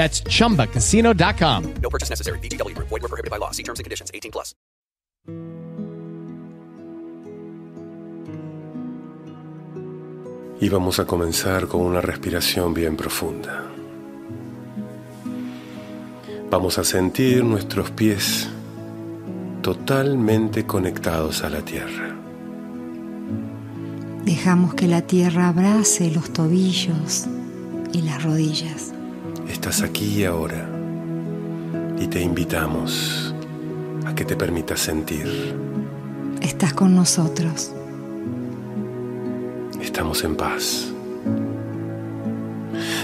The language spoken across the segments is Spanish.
That's chumbacasino.com. No purchase necessary. VGW Group. Void were prohibited by law. See terms and conditions. 18 plus. Y vamos a comenzar con una respiración bien profunda. Vamos a sentir nuestros pies totalmente conectados a la tierra. Dejamos que la tierra abrace los tobillos y las rodillas. Estás aquí y ahora y te invitamos a que te permitas sentir. Estás con nosotros. Estamos en paz.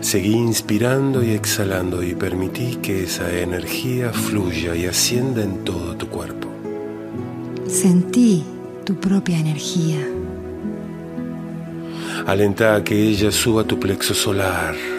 Seguí inspirando y exhalando y permití que esa energía fluya y ascienda en todo tu cuerpo. Sentí tu propia energía. Alenta a que ella suba tu plexo solar.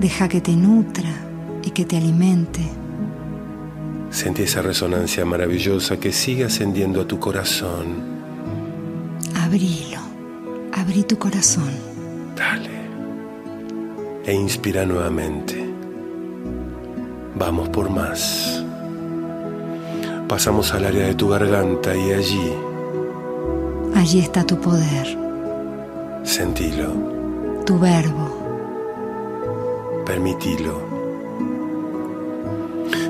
Deja que te nutra y que te alimente. Sentí esa resonancia maravillosa que sigue ascendiendo a tu corazón. Abrilo. Abrí tu corazón. Dale. E inspira nuevamente. Vamos por más. Pasamos al área de tu garganta y allí Allí está tu poder, sentilo, tu verbo. Permitilo.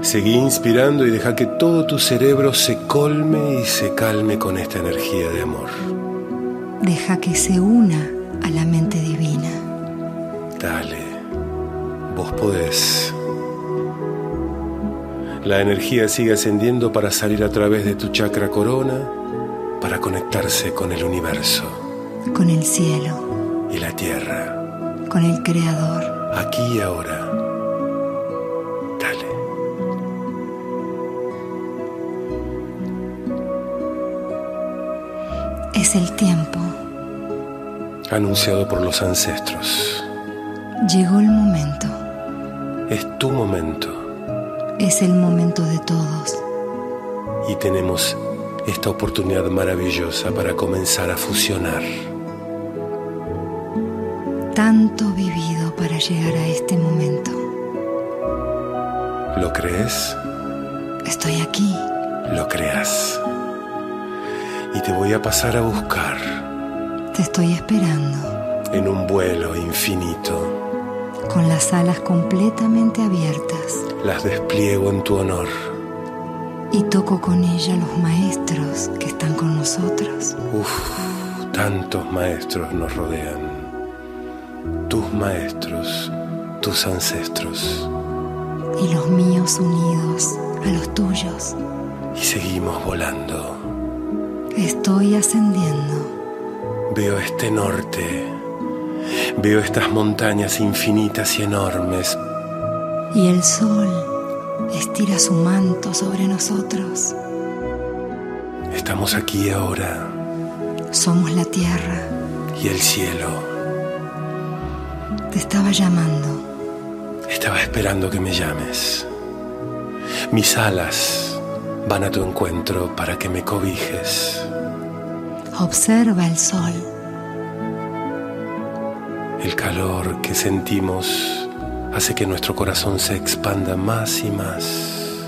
Seguí inspirando y deja que todo tu cerebro se colme y se calme con esta energía de amor. Deja que se una a la mente divina. Dale, vos podés. La energía sigue ascendiendo para salir a través de tu chakra corona, para conectarse con el universo Con el cielo, y la tierra, con el Creador. Aquí y ahora. Dale. Es el tiempo. Anunciado por los ancestros. Llegó el momento. Es tu momento Es el momento de todos. y tenemos esta oportunidad maravillosa para comenzar a fusionar. Tanto vivido para llegar a este momento. ¿Lo crees? Estoy aquí. Lo creas. Y te voy a pasar a buscar Te estoy esperando. en un vuelo infinito. Con las alas completamente abiertas. Las despliego en tu honor. Y toco con ella los maestros que están con nosotros. Uf, tantos maestros nos rodean. Tus maestros, tus ancestros. Y los míos unidos a los tuyos. Y seguimos volando. Estoy ascendiendo. Veo este norte. Veo estas montañas infinitas y enormes. Y el sol estira su manto sobre nosotros. Estamos aquí ahora. Somos la tierra. Y el cielo. Te estaba llamando. Estaba esperando que me llames. Mis alas van a tu encuentro para que me cobijes. Observa el sol. El calor que sentimos hace que nuestro corazón se expanda más y más.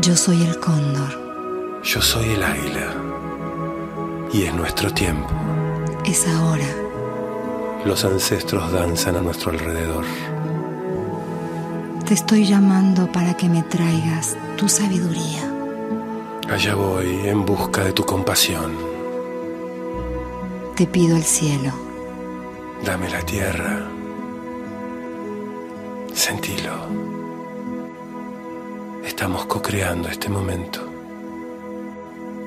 Yo soy el cóndor. Yo soy el águila. Y es nuestro tiempo. Es ahora. Los ancestros danzan a nuestro alrededor. Te estoy llamando para que me traigas tu sabiduría. Allá voy en busca de tu compasión. Te pido el cielo. Dame la tierra. Sentilo. Estamos co-creando este momento.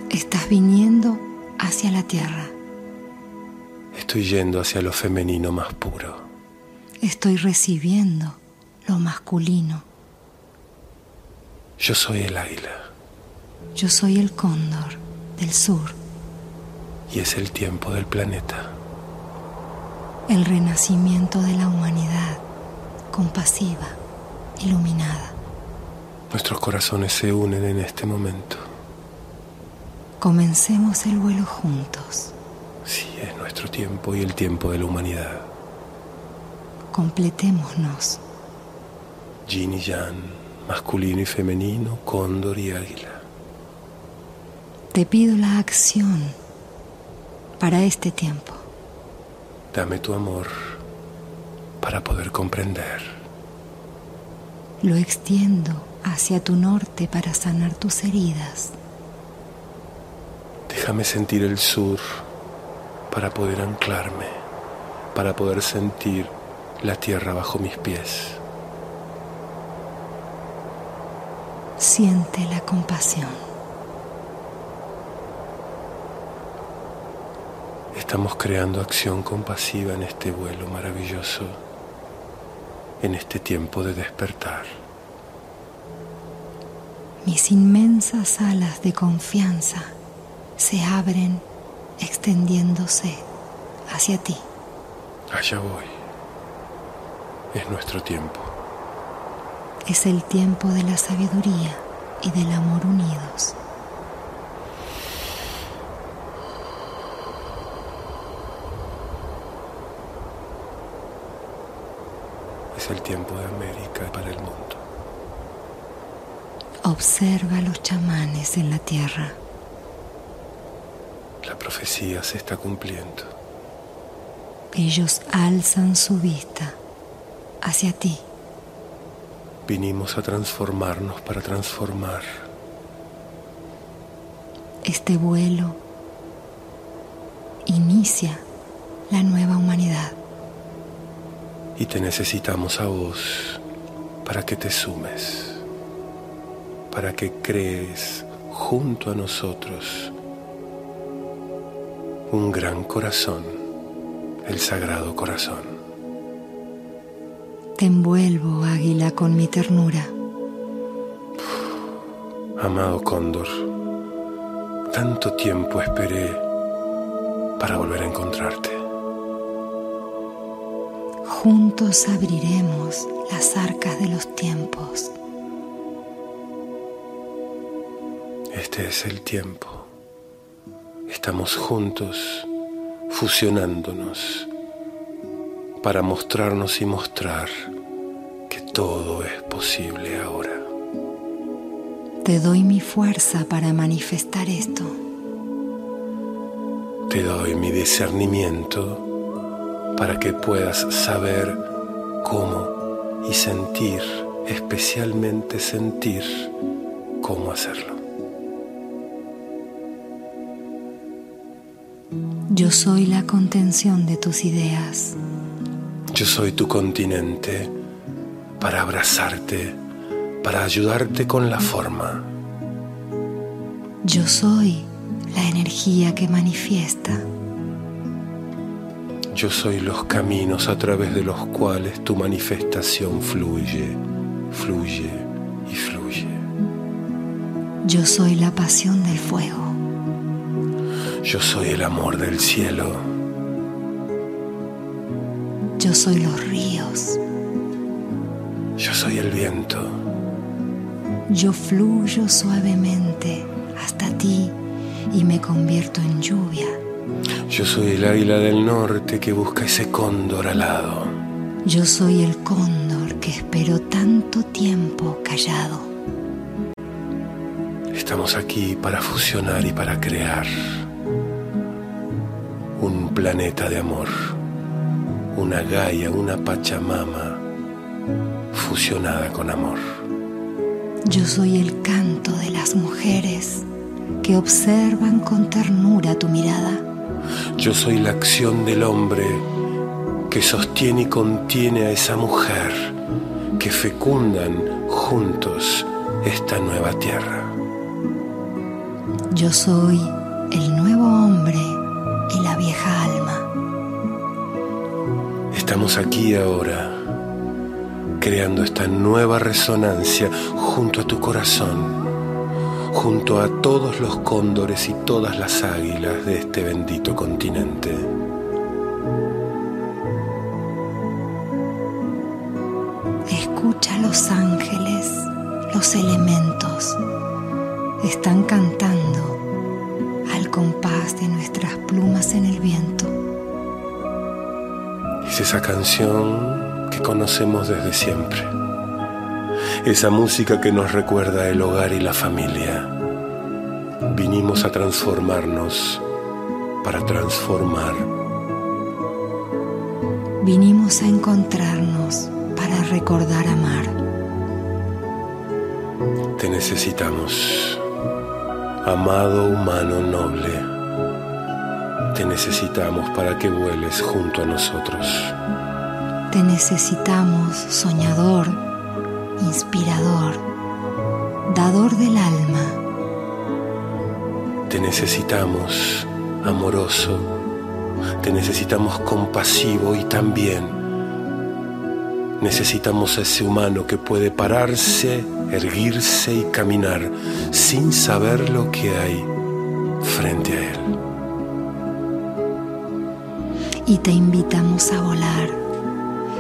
Estás viniendo hacia la tierra. Estoy yendo hacia lo femenino más puro. Estoy recibiendo lo masculino. Yo soy el águila Yo soy el cóndor del sur, y es el tiempo del planeta. el renacimiento de la humanidad, compasiva, iluminada. Nuestros corazones se unen en este momento. Comencemos el vuelo juntos. Sí, es nuestro tiempo y el tiempo de la humanidad. Completémonos. Yin y Yang, masculino y femenino, cóndor y águila. Te pido la acción para este tiempo. Dame tu amor para poder comprender. Lo extiendo hacia tu norte para sanar tus heridas. Déjame sentir el sur para poder anclarme, para poder sentir la tierra bajo mis pies. Siente la compasión. Estamos creando acción compasiva en este vuelo maravilloso, en este tiempo de despertar. Mis inmensas alas de confianza se abren extendiéndose hacia ti. Allá voy. Es nuestro tiempo. Es el tiempo de la sabiduría y del amor unidos. Es el tiempo de América para el mundo. Observa a los chamanes en la tierra. Profecía se está cumpliendo. Ellos alzan su vista hacia ti. Vinimos a transformarnos para transformar. Este vuelo inicia la nueva humanidad. Y te necesitamos a vos para que te sumes, para que crees junto a nosotros un gran corazón, el Sagrado Corazón. Te envuelvo, águila, con mi ternura. Amado Cóndor, tanto tiempo esperé para volver a encontrarte. Juntos abriremos las arcas de los tiempos. Este es el tiempo. Estamos juntos, fusionándonos, para mostrarnos y mostrar que todo es posible ahora. Te doy mi fuerza para manifestar esto. Te doy mi discernimiento para que puedas saber cómo y sentir, especialmente sentir cómo hacerlo. Yo soy la contención de tus ideas. Yo soy tu continente para abrazarte, para ayudarte con la forma. Yo soy la energía que manifiesta. Yo soy los caminos a través de los cuales tu manifestación fluye, fluye y fluye. Yo soy la pasión del fuego. Yo soy el amor del cielo. Yo soy los ríos. Yo soy el viento. Yo fluyo suavemente hasta ti y me convierto en lluvia. Yo soy el águila del norte que busca ese cóndor alado. Yo soy el cóndor que esperó tanto tiempo callado. Estamos aquí para fusionar y para crear planeta de amor, una Gaia, una Pachamama fusionada con amor. Yo soy el canto de las mujeres que observan con ternura tu mirada. Yo soy la acción del hombre que sostiene y contiene a esa mujer que fecundan juntos esta nueva tierra. Yo soy el nuevo hombre Estamos aquí ahora creando esta nueva resonancia junto a tu corazón, junto a todos los cóndores y todas las águilas de este bendito continente. Escucha los ángeles, los elementos, están cantando al compás de nuestras plumas en el viento. Es esa canción que conocemos desde siempre. Esa música que nos recuerda el hogar y la familia. Vinimos a transformarnos para transformar. Vinimos a encontrarnos para recordar amar. Te necesitamos, amado humano noble. Te necesitamos para que vueles junto a nosotros. Te necesitamos, soñador, inspirador, dador del alma. Te necesitamos, amoroso. Te necesitamos compasivo y también necesitamos a ese humano que puede pararse, erguirse y caminar sin saber lo que hay frente a él. Y te invitamos a volar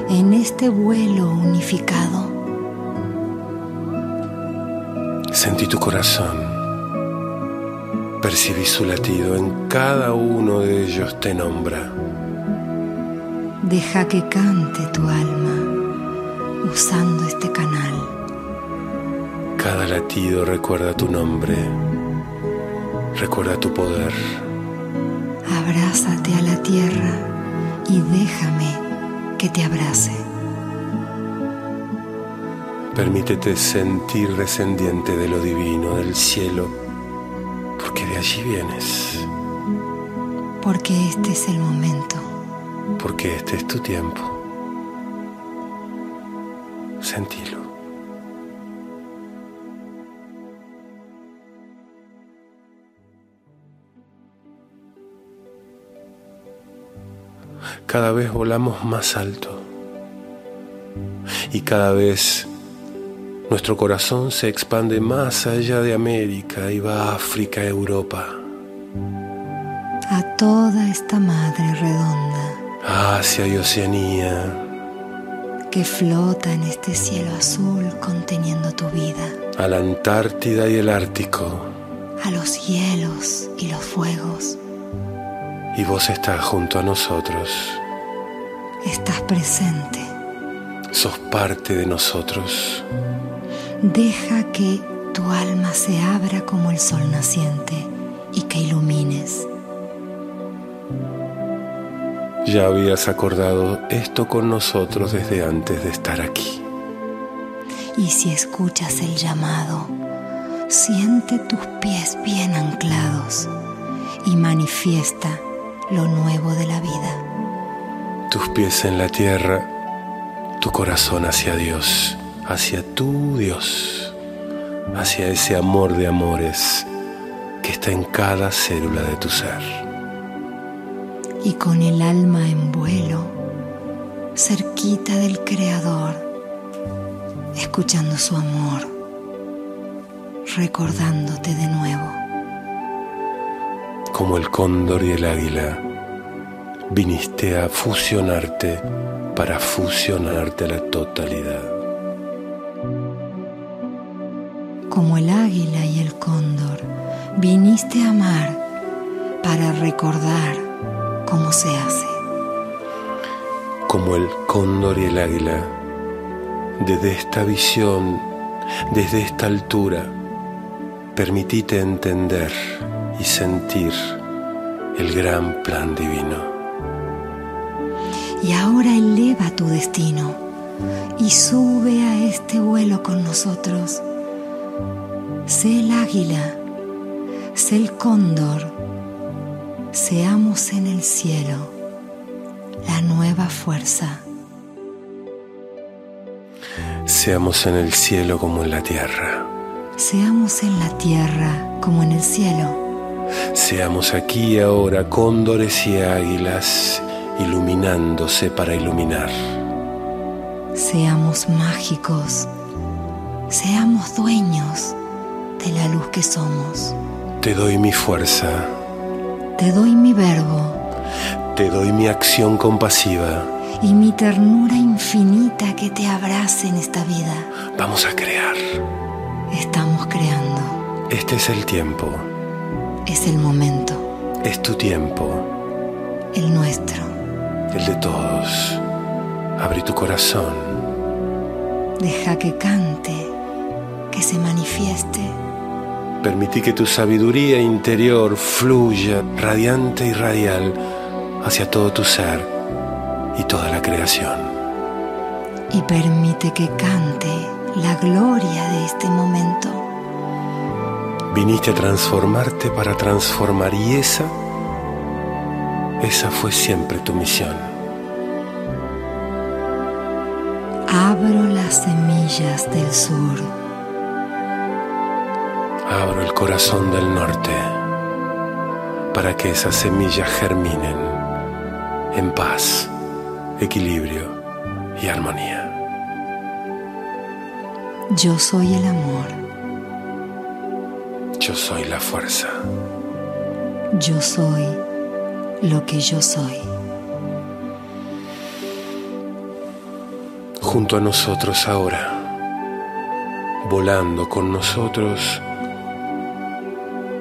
en este vuelo unificado. Sentí tu corazón, percibí su latido, en cada uno de ellos te nombra. Deja que cante tu alma usando este canal. Cada latido recuerda tu nombre, recuerda tu poder. Abrázate a la tierra y déjame que te abrace. Permítete sentir descendiente de lo divino, del cielo, porque de allí vienes, Porque este es el momento. porque este es tu tiempo. Sentilo. Cada vez volamos más alto y cada vez nuestro corazón se expande más allá de América y va a África, Europa, A toda esta madre redonda Asia y Oceanía, que flota en este cielo azul conteniendo tu vida. a la Antártida y el Ártico. A los hielos y los fuegos. Y vos estás junto a nosotros, Estás presente. sos parte de nosotros. Deja que tu alma se abra como el sol naciente y que ilumines. Ya habías acordado esto con nosotros desde antes de estar aquí. Y si escuchas el llamado, siente tus pies bien anclados y manifiesta lo nuevo de la vida. Tus pies en la tierra, tu corazón hacia Dios, hacia tu Dios, hacia ese amor de amores que está en cada célula de tu ser. Y con el alma en vuelo, cerquita del Creador, escuchando su amor, recordándote de nuevo. Como el cóndor y el águila, viniste a fusionarte para fusionarte a la totalidad. Como el águila y el cóndor, viniste a amar para recordar cómo se hace. Como el cóndor y el águila, desde esta visión, desde esta altura, permitite entender y sentir el gran plan divino. Y ahora eleva tu destino y sube a este vuelo con nosotros. Sé el águila, sé el cóndor, seamos en el cielo la nueva fuerza. Seamos en el cielo como en la tierra. Seamos en la tierra como en el cielo. Seamos aquí y ahora cóndores y águilas iluminándose para iluminar. Seamos mágicos, seamos dueños de la luz que somos. Te doy mi fuerza, Te doy mi verbo te doy mi acción compasiva. y mi ternura infinita que te abrace en esta vida. Vamos a crear. Estamos creando. Este es el tiempo, Es el momento, es tu tiempo, el nuestro. el de todos. Abre tu corazón, Deja que cante, que se manifieste. permití que tu sabiduría interior fluya radiante y radial hacia todo tu ser y toda la creación. y permite que cante la gloria de este momento. Viniste a transformarte para transformar y esa, esa fue siempre tu misión. Abro las semillas del sur, Abro el corazón del norte para que esas semillas germinen en paz, equilibrio y armonía. yo soy el amor, Yo soy la fuerza. yo soy lo que yo soy. junto a nosotros ahora, volando con nosotros.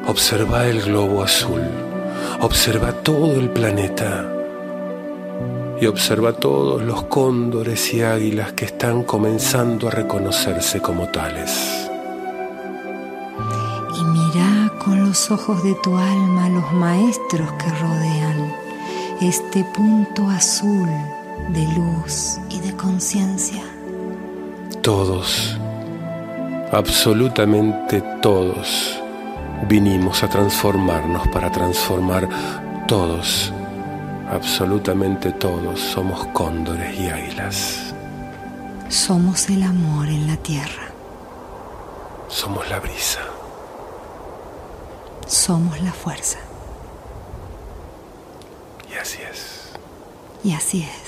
Observa el globo azul, observa todo el planeta y observa todos los cóndores y águilas que están comenzando a reconocerse como tales. Los ojos de tu alma los maestros que rodean este punto azul de luz y de conciencia. Todos, absolutamente todos, vinimos a transformarnos para transformar todos, absolutamente todos somos cóndores y águilas. Somos el amor en la tierra, Somos la brisa. Somos la fuerza. Y así es. Y así es.